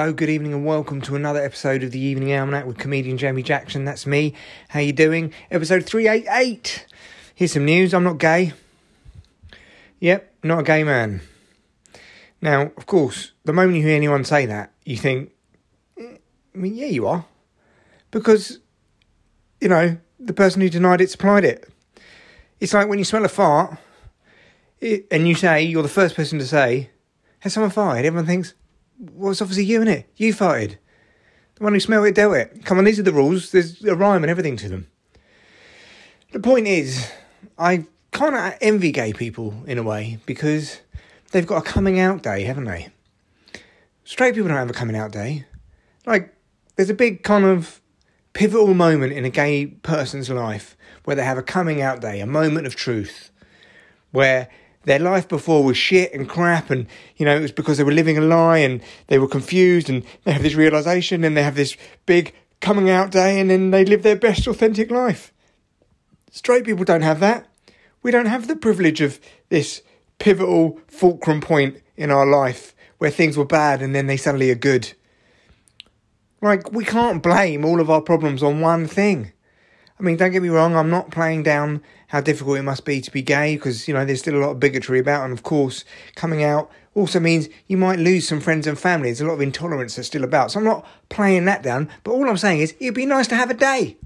Hello, good evening, and welcome to another episode of the Evening Almanac with comedian Jamie Jackson. That's me. How you doing? Episode three eight eight. Here's some news. I'm not gay. Yep, not a gay man. Now, of course, the moment you hear anyone say that, you think, eh, I mean, yeah, you are, because you know the person who denied it supplied it. It's like when you smell a fart, and you say you're the first person to say, "Has someone farted?" Everyone thinks it's obviously you, innit? You farted. The one who smelled it dealt it. Come on, these are the rules. There's a rhyme and everything to them. The point is, I kind of envy gay people in a way because they've got a coming out day, haven't they? Straight people don't have a coming out day. Like, there's a big kind of pivotal moment in a gay person's life where they have a coming out day, a moment of truth, where their life before was shit and crap and you know it was because they were living a lie and they were confused and they have this realization and they have this big coming out day and then they live their best authentic life. Straight people don't have that. We don't have the privilege of this pivotal fulcrum point in our life where things were bad and then they suddenly are good. Like we can't blame all of our problems on one thing I mean, don't get me wrong, I'm not playing down how difficult it must be to be gay because, you know, there's still a lot of bigotry about. And of course, coming out also means you might lose some friends and family. There's a lot of intolerance that's still about. So I'm not playing that down. But all I'm saying is it'd be nice to have a day.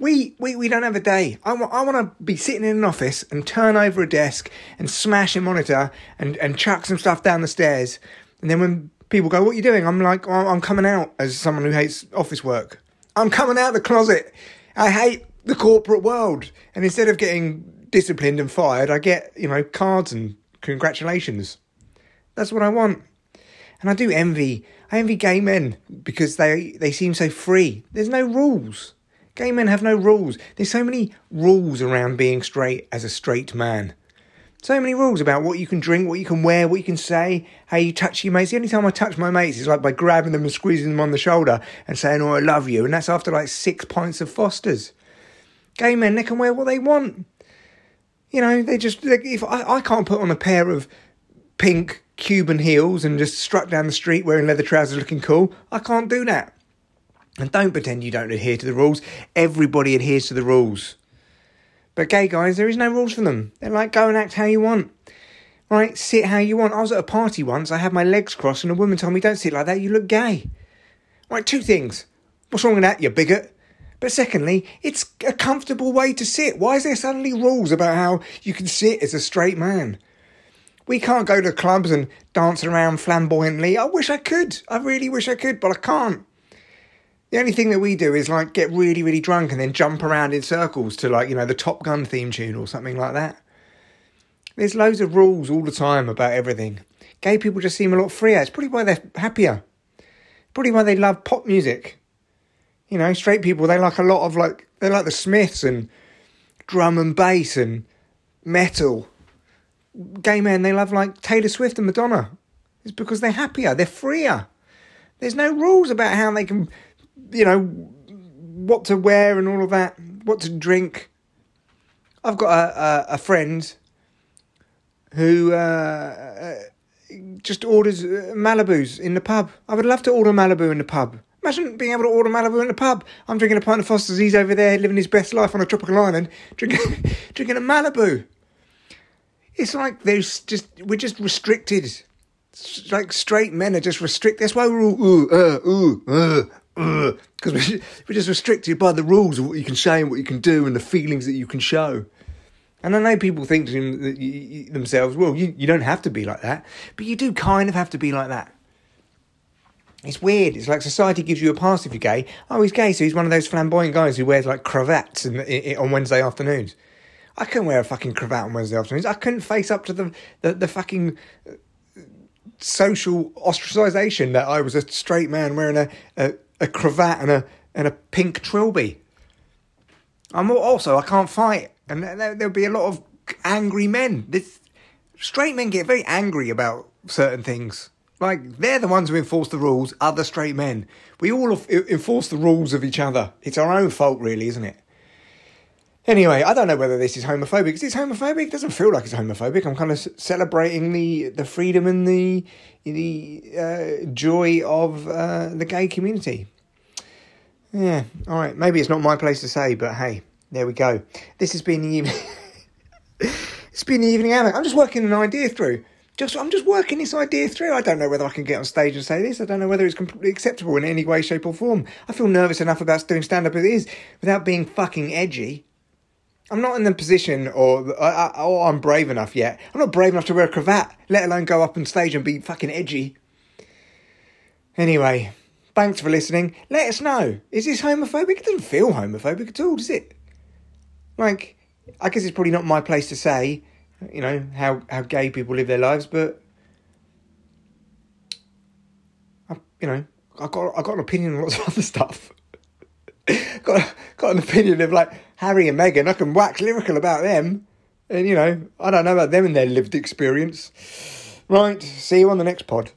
We, we, we don't have a day. I, w- I want to be sitting in an office and turn over a desk and smash a monitor and, and chuck some stuff down the stairs. And then when people go, What are you doing? I'm like, oh, I'm coming out as someone who hates office work. I'm coming out of the closet. I hate the corporate world. And instead of getting disciplined and fired, I get, you know, cards and congratulations. That's what I want. And I do envy, I envy gay men because they, they seem so free. There's no rules. Gay men have no rules. There's so many rules around being straight as a straight man. So many rules about what you can drink, what you can wear, what you can say, how you touch your mates. The only time I touch my mates is like by grabbing them and squeezing them on the shoulder and saying, Oh, I love you. And that's after like six pints of Foster's gay men, they can wear what they want. You know, they just, they, if I, I can't put on a pair of pink Cuban heels and just strut down the street wearing leather trousers looking cool, I can't do that. And don't pretend you don't adhere to the rules. Everybody adheres to the rules. But gay guys, there is no rules for them. They're like, go and act how you want. Right, sit how you want. I was at a party once, I had my legs crossed, and a woman told me, don't sit like that, you look gay. Right, two things. What's wrong with that, you bigot? But secondly, it's a comfortable way to sit. Why is there suddenly rules about how you can sit as a straight man? We can't go to clubs and dance around flamboyantly. I wish I could. I really wish I could, but I can't. The only thing that we do is like get really, really drunk and then jump around in circles to like, you know, the Top Gun theme tune or something like that. There's loads of rules all the time about everything. Gay people just seem a lot freer. It's probably why they're happier. Probably why they love pop music. You know, straight people they like a lot of like they like the Smiths and drum and bass and metal. Gay men they love like Taylor Swift and Madonna. It's because they're happier, they're freer. There's no rules about how they can, you know, what to wear and all of that, what to drink. I've got a a, a friend who uh, uh just orders uh, Malibus in the pub. I would love to order Malibu in the pub. Imagine being able to order Malibu in the pub. I'm drinking a pint of Foster's. He's over there living his best life on a tropical island, drinking drinking a Malibu. It's like there's just we're just restricted. like straight men are just restricted. That's why we're all ooh uh ooh uh because we're, just restricted by the rules of what you can say and what you can do and the feelings that you can show. And I know people think to themselves, well, you, you don't have to be like that, but you do kind of have to be like that. It's weird. It's like society gives you a pass if you're gay. Oh, he's gay, so he's one of those flamboyant guys who wears like cravats in, in, on Wednesday afternoons. I couldn't wear a fucking cravat on Wednesday afternoons. I couldn't face up to the the, the fucking uh, social ostracization that I was a straight man wearing a, a, a cravat and a and a pink trilby. I'm also I can't fight, and there, there'll be a lot of angry men. This straight men get very angry about certain things. Like, they're the ones who enforce the rules, other straight men. We all enforce the rules of each other. It's our own fault, really, isn't it? Anyway, I don't know whether this is homophobic. Is this homophobic? It doesn't feel like it's homophobic. I'm kind of celebrating the, the freedom and the the uh, joy of uh, the gay community. Yeah, all right. Maybe it's not my place to say, but hey, there we go. This has been the evening. it's been the evening hour. I'm just working an idea through. Just I'm just working this idea through. I don't know whether I can get on stage and say this. I don't know whether it's completely acceptable in any way, shape, or form. I feel nervous enough about doing stand up as it is without being fucking edgy. I'm not in the position, or, or I'm brave enough yet. I'm not brave enough to wear a cravat, let alone go up on stage and be fucking edgy. Anyway, thanks for listening. Let us know. Is this homophobic? It doesn't feel homophobic at all, does it? Like, I guess it's probably not my place to say you know how how gay people live their lives, but I, you know I got I got an opinion on lots of other stuff. Got got an opinion of like Harry and Meghan. I can wax lyrical about them, and you know I don't know about them and their lived experience. Right, see you on the next pod.